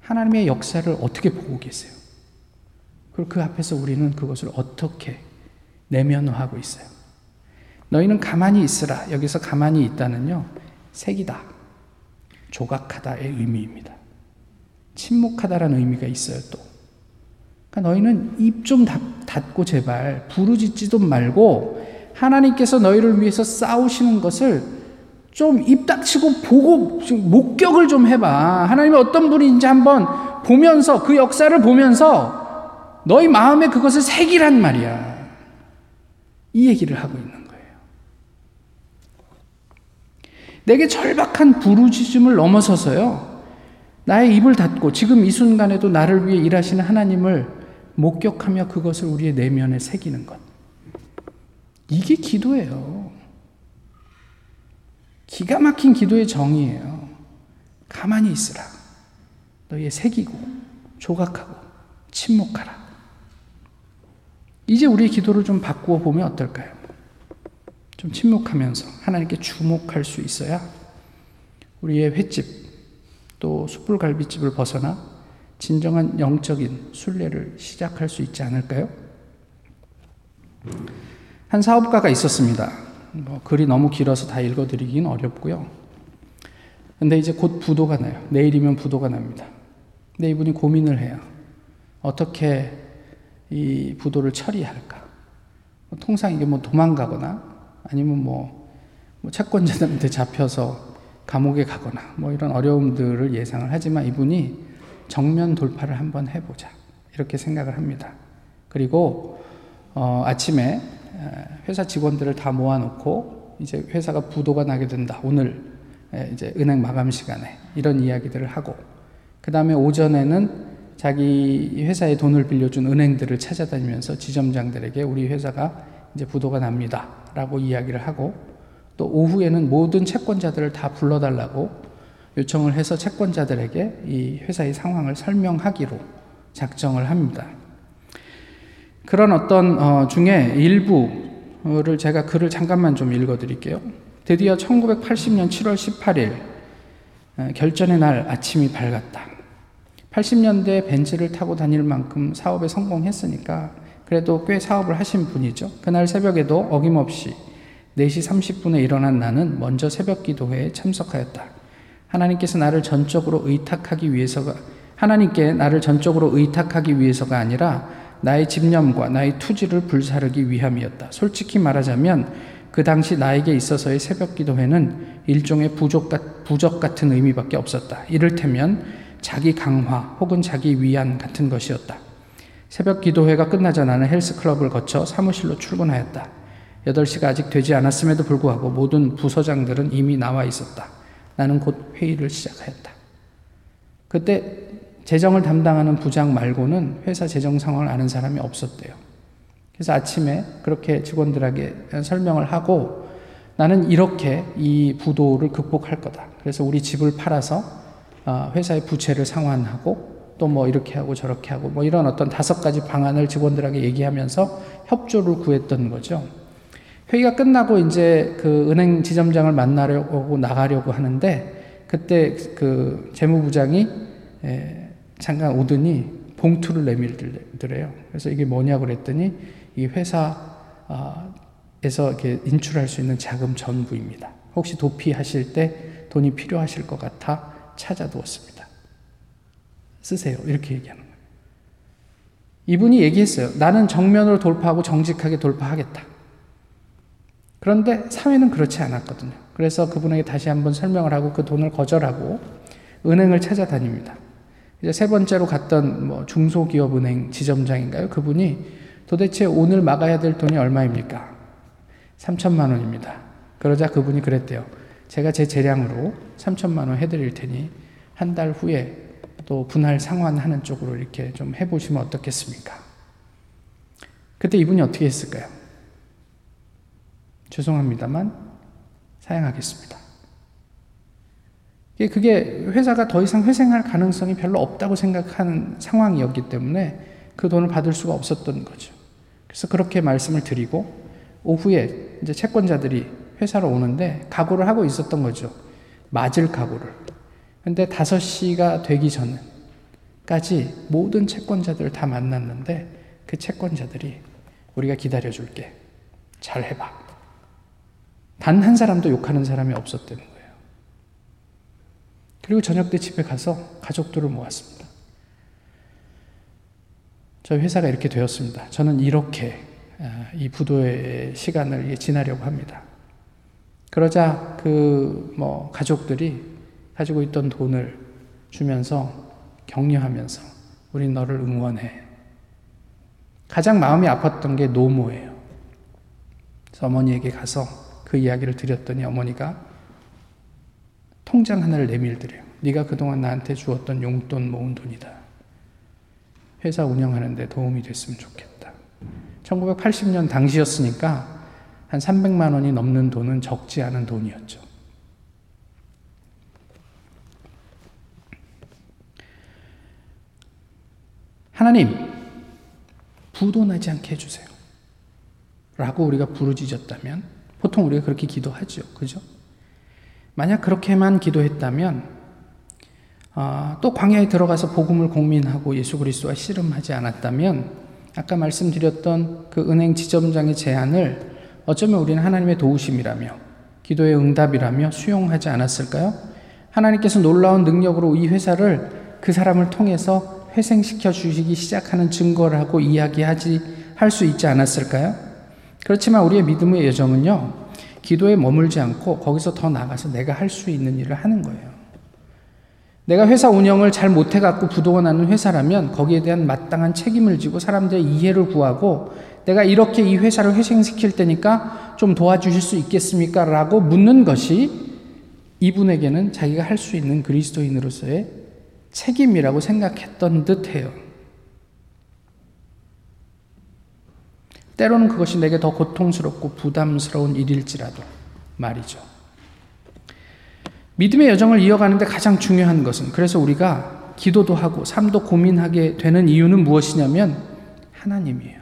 하나님의 역사를 어떻게 보고 계세요? 그리고 그 앞에서 우리는 그것을 어떻게 내면화하고 있어요. 너희는 가만히 있으라. 여기서 가만히 있다는요, 색이다. 조각하다의 의미입니다. 침묵하다라는 의미가 있어요, 또. 그러니까 너희는 입 좀 닫고 제발 부르짖지도 말고 하나님께서 너희를 위해서 싸우시는 것을 좀 입 닥치고 보고 목격을 좀 해봐. 하나님이 어떤 분인지 한번 보면서 그 역사를 보면서 너희 마음에 그것을 새기란 말이야. 이 얘기를 하고 있는 거예요. 내게 절박한 부르짖음을 넘어서서요. 나의 입을 닫고 지금 이 순간에도 나를 위해 일하시는 하나님을 목격하며 그것을 우리의 내면에 새기는 것. 이게 기도예요. 기가 막힌 기도의 정의예요. 가만히 있으라. 너희의 새기고 조각하고 침묵하라. 이제 우리 기도를 좀 바꾸어 보면 어떨까요? 좀 침묵하면서 하나님께 주목할 수 있어야 우리의 횟집 또 숯불갈비집을 벗어나 진정한 영적인 순례를 시작할 수 있지 않을까요? 한 사업가가 있었습니다. 뭐 글이 너무 길어서 다 읽어드리긴 어렵고요. 근데 이제 곧 부도가 나요. 내일이면 부도가 납니다. 근데 이분이 고민을 해요. 어떻게 이 부도를 처리할까? 뭐 통상 이게 뭐 도망가거나 아니면 뭐, 뭐 채권자들한테 잡혀서 감옥에 가거나 뭐 이런 어려움들을 예상을 하지만 이분이 정면 돌파를 한번 해보자 이렇게 생각을 합니다. 그리고 어, 아침에 회사 직원들을 다 모아놓고 이제 회사가 부도가 나게 된다. 오늘 이제 은행 마감 시간에 이런 이야기들을 하고 그 다음에 오전에는 자기 회사에 돈을 빌려준 은행들을 찾아다니면서 지점장들에게 우리 회사가 이제 부도가 납니다. 라고 이야기를 하고 또 오후에는 모든 채권자들을 다 불러달라고 요청을 해서 채권자들에게 이 회사의 상황을 설명하기로 작정을 합니다. 그런 어떤 어 중에 일부를 제가 글을 잠깐만 좀 읽어 드릴게요. 드디어 1980년 7월 18일 결전의 날 아침이 밝았다. 80년대 벤츠를 타고 다닐 만큼 사업에 성공했으니까 그래도 꽤 사업을 하신 분이죠. 그날 새벽에도 어김없이 4시 30분에 일어난 나는 먼저 새벽 기도회에 참석하였다. 하나님께서 나를 전적으로 의탁하기 위해서가 하나님께 나를 전적으로 의탁하기 위해서가 아니라 나의 집념과 나의 투지를 불사르기 위함이었다. 솔직히 말하자면 그 당시 나에게 있어서의 새벽 기도회는 일종의 부족, 부적 같은 의미밖에 없었다. 이를테면 자기 강화 혹은 자기 위안 같은 것이었다. 새벽 기도회가 끝나자 나는 헬스클럽을 거쳐 사무실로 출근하였다. 8시가 아직 되지 않았음에도 불구하고 모든 부서장들은 이미 나와 있었다. 나는 곧 회의를 시작하였다. 그때 재정을 담당하는 부장 말고는 회사 재정 상황을 아는 사람이 없었대요. 그래서 아침에 그렇게 직원들에게 설명을 하고 나는 이렇게 이 부도를 극복할 거다. 그래서 우리 집을 팔아서 어, 회사의 부채를 상환하고 또 뭐 이렇게 하고 저렇게 하고 뭐 이런 어떤 다섯 가지 방안을 직원들에게 얘기하면서 협조를 구했던 거죠. 회의가 끝나고 이제 그 은행 지점장을 만나려고 나가려고 하는데 그때 그 재무부장이 잠깐 오더니 봉투를 내밀더래요. 그래서 이게 뭐냐고 그랬더니 이 회사에서 이렇게 인출할 수 있는 자금 전부입니다. 혹시 도피하실 때 돈이 필요하실 것 같아 찾아두었습니다. 쓰세요. 이렇게 얘기하는 거예요. 이분이 얘기했어요. 나는 정면으로 돌파하고 정직하게 돌파하겠다. 그런데 사회는 그렇지 않았거든요. 그래서 그분에게 다시 한번 설명을 하고 그 돈을 거절하고 은행을 찾아다닙니다. 이제 세 번째로 갔던 뭐 중소기업은행 지점장인가요? 그분이 도대체 오늘 막아야 될 돈이 얼마입니까? 3천만 원입니다. 그러자 그분이 그랬대요. 제가 제 재량으로 3천만 원 해드릴 테니 한 달 후에 또 분할 상환하는 쪽으로 이렇게 좀 해보시면 어떻겠습니까? 그때 이분이 어떻게 했을까요? 죄송합니다만 사양하겠습니다. 그게 회사가 더 이상 회생할 가능성이 별로 없다고 생각하는 상황이었기 때문에 그 돈을 받을 수가 없었던 거죠. 그래서 그렇게 말씀을 드리고 오후에 이제 채권자들이 회사로 오는데 각오를 하고 있었던 거죠. 맞을 각오를. 근데 5시가 되기 전까지 모든 채권자들을 다 만났는데 그 채권자들이 우리가 기다려 줄게. 잘 해봐. 단 한 사람도 욕하는 사람이 거예요. 그리고 저녁 때 집에 가서 가족들을 모았습니다. 저희 회사가 이렇게 되었습니다. 저는 이렇게 아, 이 부도의 시간을 지나려고 합니다. 그러자 그 뭐 가족들이 가지고 있던 돈을 주면서 격려하면서 우리 너를 응원해. 가장 마음이 아팠던 게 노모예요. 그래서 어머니에게 가서 그 이야기를 드렸더니 어머니가 통장 하나를 내밀드려요. 네가 그동안 나한테 주었던 용돈 모은 돈이다. 회사 운영하는데 도움이 됐으면 좋겠다. 1980년 당시였으니까 한 300만 원이 넘는 돈은 적지 않은 돈이었죠. 하나님, 부도나지 않게 해주세요. 라고 우리가 부르짖었다면, 보통 우리가 그렇게 기도하죠. 그죠? 만약 그렇게만 기도했다면, 어, 또 광야에 들어가서 복음을 공민하고 예수 그리스도와 씨름하지 않았다면, 아까 말씀드렸던 그 은행 지점장의 제안을 어쩌면 우리는 하나님의 도우심이라며, 기도의 응답이라며 수용하지 않았을까요? 하나님께서 놀라운 능력으로 이 회사를 그 사람을 통해서 회생시켜 주시기 시작하는 증거를 하고 이야기하지 할 수 있지 않았을까요? 그렇지만 우리의 믿음의 여정은요, 기도에 머물지 않고 거기서 더 나가서 내가 할 수 있는 일을 하는 거예요. 내가 회사 운영을 잘 못해갖고 부도가 나는 회사라면 거기에 대한 마땅한 책임을 지고 사람들의 이해를 구하고 내가 이렇게 이 회사를 회생시킬 테니까 좀 도와주실 수 있겠습니까? 라고 묻는 것이 이분에게는 자기가 할 수 있는 그리스도인으로서의 책임이라고 생각했던 듯 해요. 때로는 그것이 내게 더 고통스럽고 부담스러운 일일지라도 말이죠. 믿음의 여정을 이어가는데 가장 중요한 것은 그래서 우리가 기도도 하고 삶도 고민하게 되는 이유는 무엇이냐면 하나님이에요.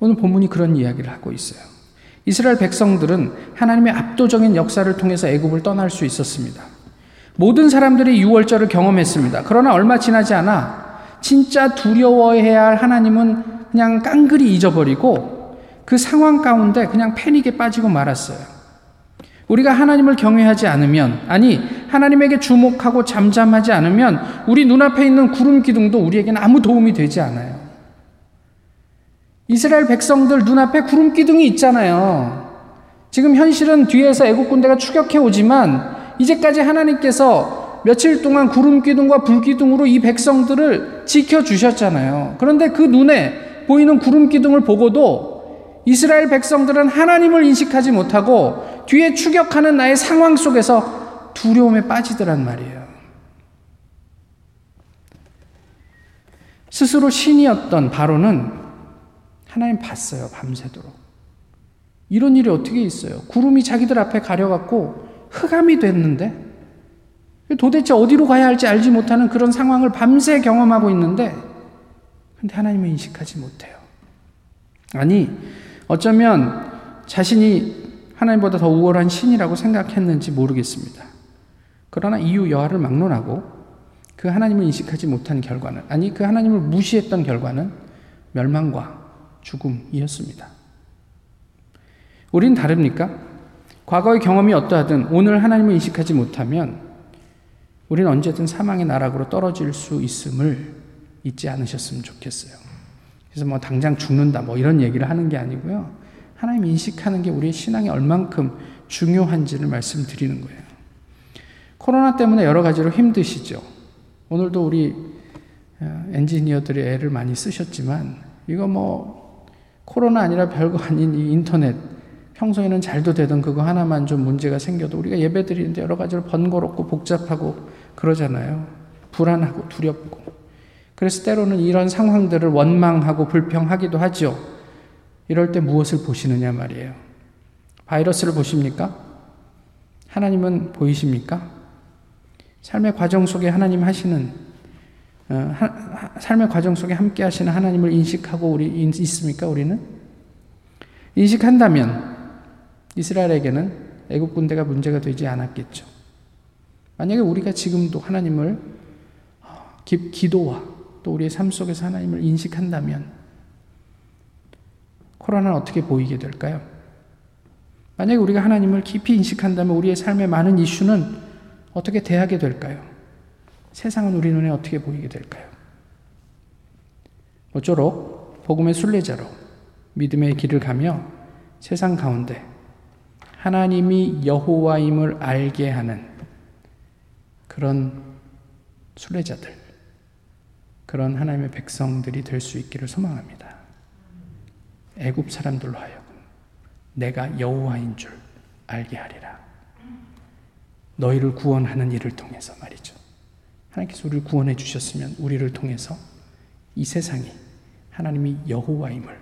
오늘 본문이 그런 이야기를 하고 있어요. 이스라엘 백성들은 하나님의 압도적인 역사를 통해서 애굽을 떠날 수 있었습니다. 모든 사람들이 유월절을 경험했습니다. 그러나 얼마 지나지 않아 진짜 두려워해야 할 하나님은 그냥 깡그리 잊어버리고 그 상황 가운데 그냥 패닉에 빠지고 말았어요. 우리가 하나님을 경외하지 않으면, 아니, 하나님에게 주목하고 잠잠하지 않으면 우리 눈앞에 있는 구름 기둥도 우리에게는 아무 도움이 되지 않아요. 이스라엘 백성들 눈앞에 구름 기둥이 있잖아요. 지금 현실은 뒤에서 애국 군대가 추격해 오지만 이제까지 하나님께서 며칠 동안 구름 기둥과 불 기둥으로 이 백성들을 지켜 주셨잖아요. 그런데 그 눈에 보이는 구름 기둥을 보고도 이스라엘 백성들은 하나님을 인식하지 못하고 뒤에 추격하는 나의 상황 속에서 두려움에 빠지더란 말이에요. 스스로 신이었던 바로는 하나님 봤어요, 밤새도록. 이런 일이 어떻게 있어요? 구름이 자기들 앞에 가려갖고 흑암이 됐는데 도대체 어디로 가야 할지 알지 못하는 그런 상황을 밤새 경험하고 있는데, 근데 하나님을 인식하지 못해요. 아니, 어쩌면 자신이 하나님보다 더 우월한 신이라고 생각했는지 모르겠습니다. 그러나 이유 여하를 막론하고 그 하나님을 인식하지 못한 결과는, 아니, 그 하나님을 무시했던 결과는 멸망과 죽음이었습니다. 우린 다릅니까? 과거의 경험이 어떠하든 오늘 하나님을 인식하지 못하면 우리는 언제든 사망의 나락으로 떨어질 수 있음을 잊지 않으셨으면 좋겠어요. 그래서 뭐 당장 죽는다 뭐 이런 얘기를 하는 게 아니고요. 하나님 인식하는 게 우리의 신앙이 얼만큼 중요한지를 말씀드리는 거예요. 코로나 때문에 여러 가지로 힘드시죠. 오늘도 우리 어, 엔지니어들이 애를 많이 쓰셨지만 이거 뭐 코로나 아니라 별거 아닌 이 인터넷 평소에는 잘도 되던 그거 하나만 좀 문제가 생겨도 우리가 예배 드리는데 여러 가지로 번거롭고 복잡하고 그러잖아요. 불안하고 두렵고. 그래서 때로는 이런 상황들을 원망하고 불평하기도 하죠. 이럴 때 무엇을 보시느냐 말이에요. 바이러스를 보십니까? 하나님은 보이십니까? 삶의 과정 속에 하나님 하시는 어, 하, 삶의 과정 속에 함께 하시는 하나님을 인식하고 우리 있습니까? 우리는 인식한다면 이스라엘에게는 애국 군대가 문제가 되지 않았겠죠. 만약에 우리가 지금도 하나님을 어, 기, 기도와 또 우리의 삶 속에서 하나님을 인식한다면 코로나는 어떻게 보이게 될까요? 만약에 우리가 하나님을 깊이 인식한다면 우리의 삶의 많은 이슈는 어떻게 대하게 될까요? 세상은 우리 눈에 어떻게 보이게 될까요? 모쪼록 복음의 순례자로 믿음의 길을 가며 세상 가운데 하나님이 여호와임을 알게 하는 그런 순례자들, 그런 하나님의 백성들이 될 수 있기를 소망합니다. 애굽 사람들로 하여금 내가 여호와인 줄 알게 하리라. 너희를 구원하는 일을 통해서 말이죠. 하나님께서 우리를 구원해 주셨으면 우리를 통해서 이 세상이 하나님이 여호와임을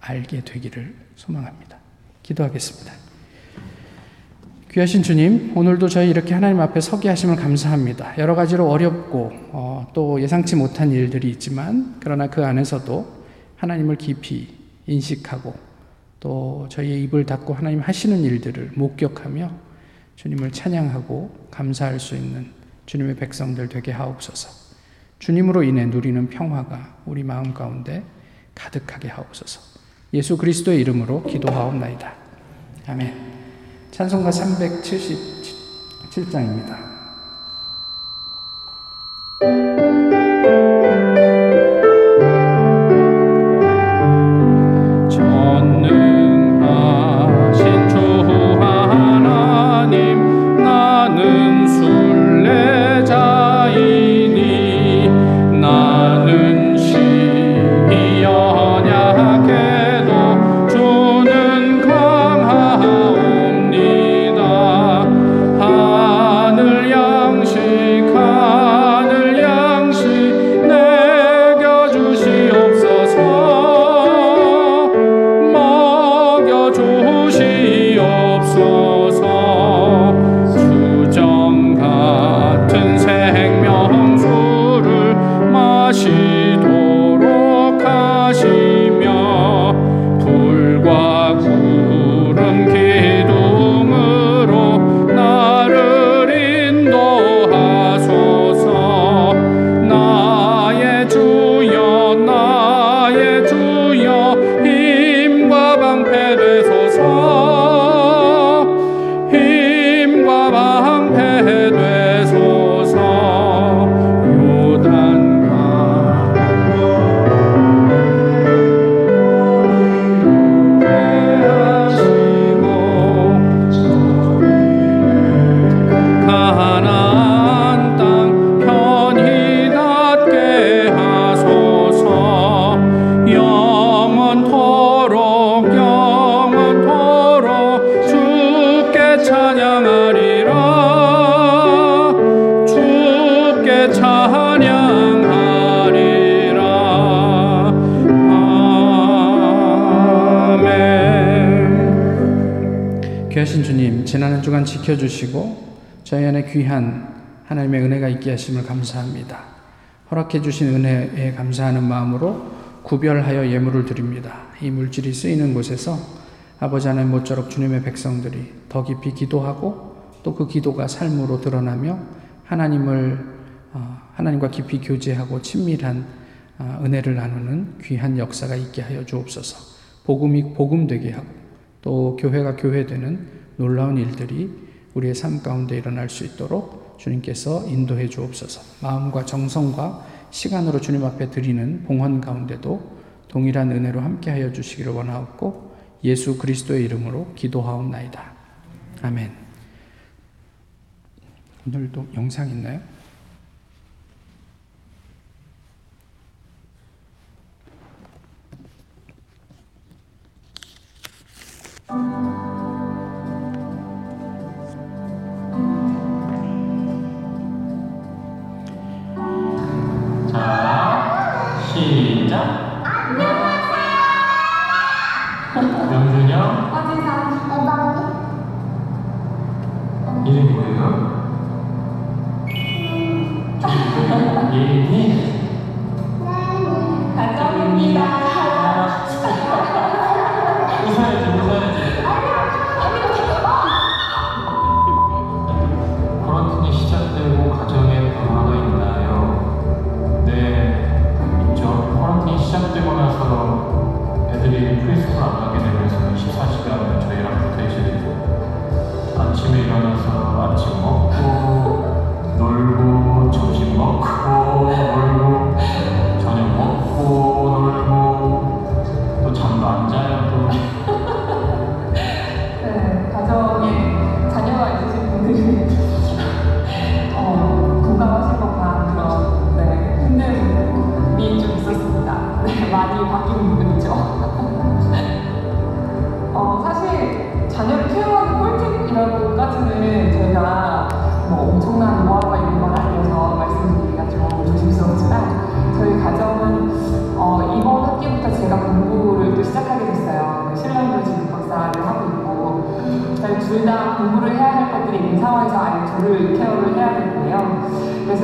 알게 되기를 소망합니다. 기도하겠습니다. 귀하신 주님, 오늘도 저희 이렇게 하나님 앞에 서게 하심을 감사합니다. 여러 가지로 어렵고 어, 또 예상치 못한 일들이 있지만 그러나 그 안에서도 하나님을 깊이 인식하고 또 저희의 입을 닫고 하나님 하시는 일들을 목격하며 주님을 찬양하고 감사할 수 있는 주님의 백성들 되게 하옵소서. 주님으로 인해 누리는 평화가 우리 마음 가운데 가득하게 하옵소서. 예수 그리스도의 이름으로 기도하옵나이다. 아멘. 찬송가 377장입니다. 지켜주시고 저희 안에 귀한 하나님의 은혜가 있게 하심을 감사합니다. 허락해 주신 은혜에 감사하는 마음으로 구별하여 예물을 드립니다. 이 물질이 쓰이는 곳에서 아버지 하나님 모쪼록 주님의 백성들이 더 깊이 기도하고 또 그 기도가 삶으로 드러나며 하나님을 어, 하나님과 깊이 교제하고 친밀한 어, 은혜를 나누는 귀한 역사가 있게 하여 주옵소서. 복음이 복음 되게 하고 또 교회가 교회되는 놀라운 일들이 우리의 삶 가운데 일어날 수 있도록 주님께서 인도해 주옵소서. 마음과 정성과 시간으로 주님 앞에 드리는 봉헌 가운데도 동일한 은혜로 함께하여 주시기를 원하옵고 예수 그리스도의 이름으로 기도하옵나이다. 아멘. 오늘도 영상 있나요? 자, 시작. 안녕하세요. 명준영. 이름이 뭐예요? 예인이?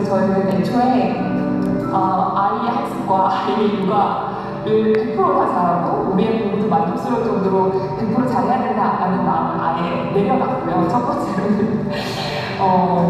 저희는 애초에 어, 아이의 학습과 아이의 육아를 100%다 잘하고 우리의 공부도 만족스러울 정도로 100% 잘해야 된다라는 마음을 아예 내려놨고요. 첫 번째로는 어,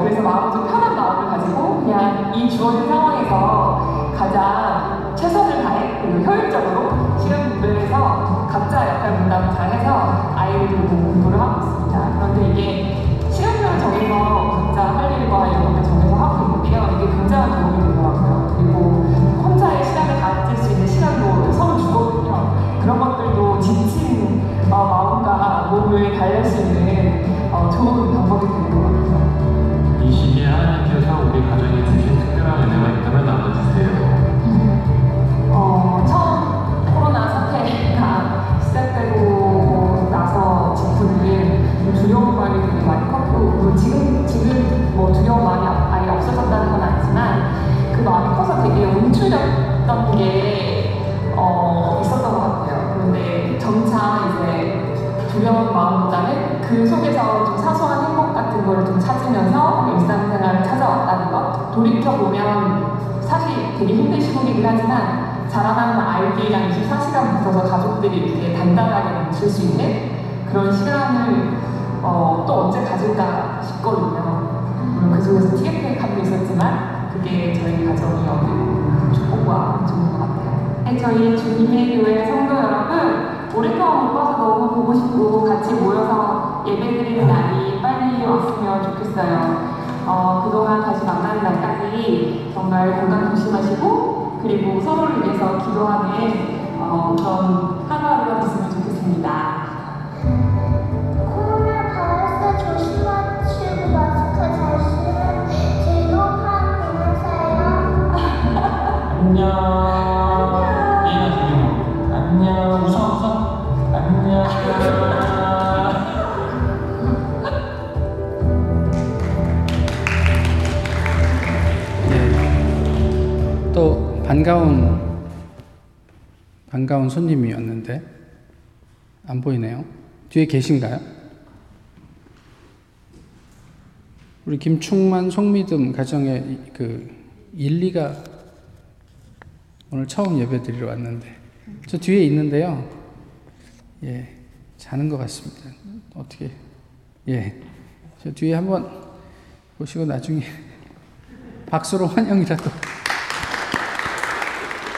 그 속에서 좀 사소한 행복 같은 거를 좀 찾으면서 일상생활을 찾아왔다는 것 돌이켜 보면 사실 되게 힘든 시국이긴 하지만 자라나는 아이들이랑 24시간 붙어서 가족들이 이렇게 단단하게 뭉칠 수 있는 그런 시간을 어, 또 언제 가질까 싶거든요. 물론 그 속에서 TF의 감도 있었지만 그게 저희 가정이 얻은 축복과 좋은 것 같아요. 네, 저희 주님의 교회 성도 여러분 오랫동안 못 봐서 너무 보고 싶고 같이 모여서 예배드리는 날이 빨리 왔으면 좋겠어요. 어, 그동안 다시 만나는 날까지 정말 건강 조심하시고 그리고 서로를 위해서 기도하는 어, 그런 하루하루가 됐으면 좋겠습니다. 코로나 바이러스 조심하시고 마스크 잘 쓰는 즐거운 하루 보내세요. 안녕. 반가운 반가운 손님이었는데 안 보이네요. 뒤에 계신가요? 우리 김충만 송미듬 가정의 이- 그 일리가 오늘 처음 예배 드리러 왔는데 저 뒤에 있는데요. 예, 자는 것 같습니다. 어떻게 예, 저 뒤에 한번 보시고 나중에 박수로 환영이라도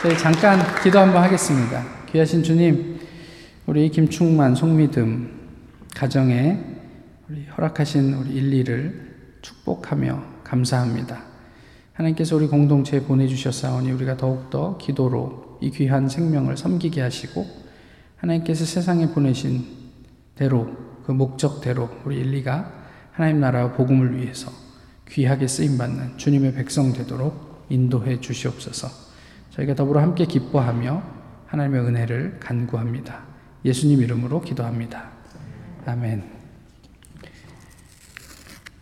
저희 잠깐 기도 한번 하겠습니다. 귀하신 주님, 우리 김충만, 송미듬 가정에 우리 허락하신 우리 일리를 축복하며 감사합니다. 하나님께서 우리 공동체에 보내주셨사오니 우리가 더욱더 기도로 이 귀한 생명을 섬기게 하시고 하나님께서 세상에 보내신 대로 그 목적대로 우리 일리가 하나님 나라 복음을 위해서 귀하게 쓰임 받는 주님의 백성 되도록 인도해 주시옵소서. 저희가 더불어 함께 기뻐하며 하나님의 은혜를 간구합니다. 예수님 이름으로 기도합니다. 아멘.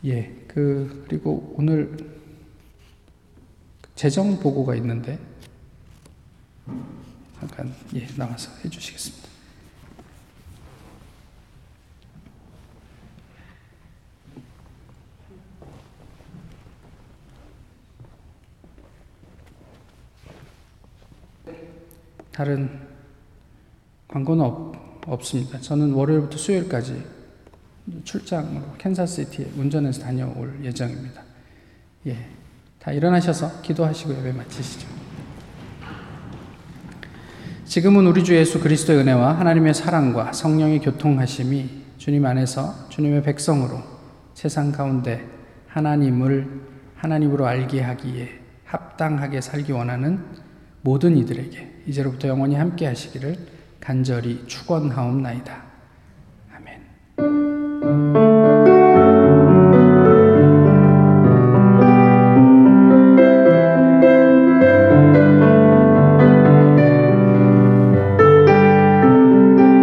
예, 그 그리고 오늘 재정 보고가 있는데 잠깐 예 나와서 해주시겠습니다. 다른 광고는 없, 없습니다. 저는 월요일부터 수요일까지 출장으로 캔사스시티에 운전해서 다녀올 예정입니다. 예, 다 일어나셔서 기도하시고 예배 마치시죠. 지금은 우리 주 예수 그리스도의 은혜와 하나님의 사랑과 성령의 교통하심이 주님 안에서 주님의 백성으로 세상 가운데 하나님을 하나님으로 알게 하기에 합당하게 살기 원하는 모든 이들에게 이제로부터 영원히 함께 하시기를 간절히 축원하옵나이다. 아멘.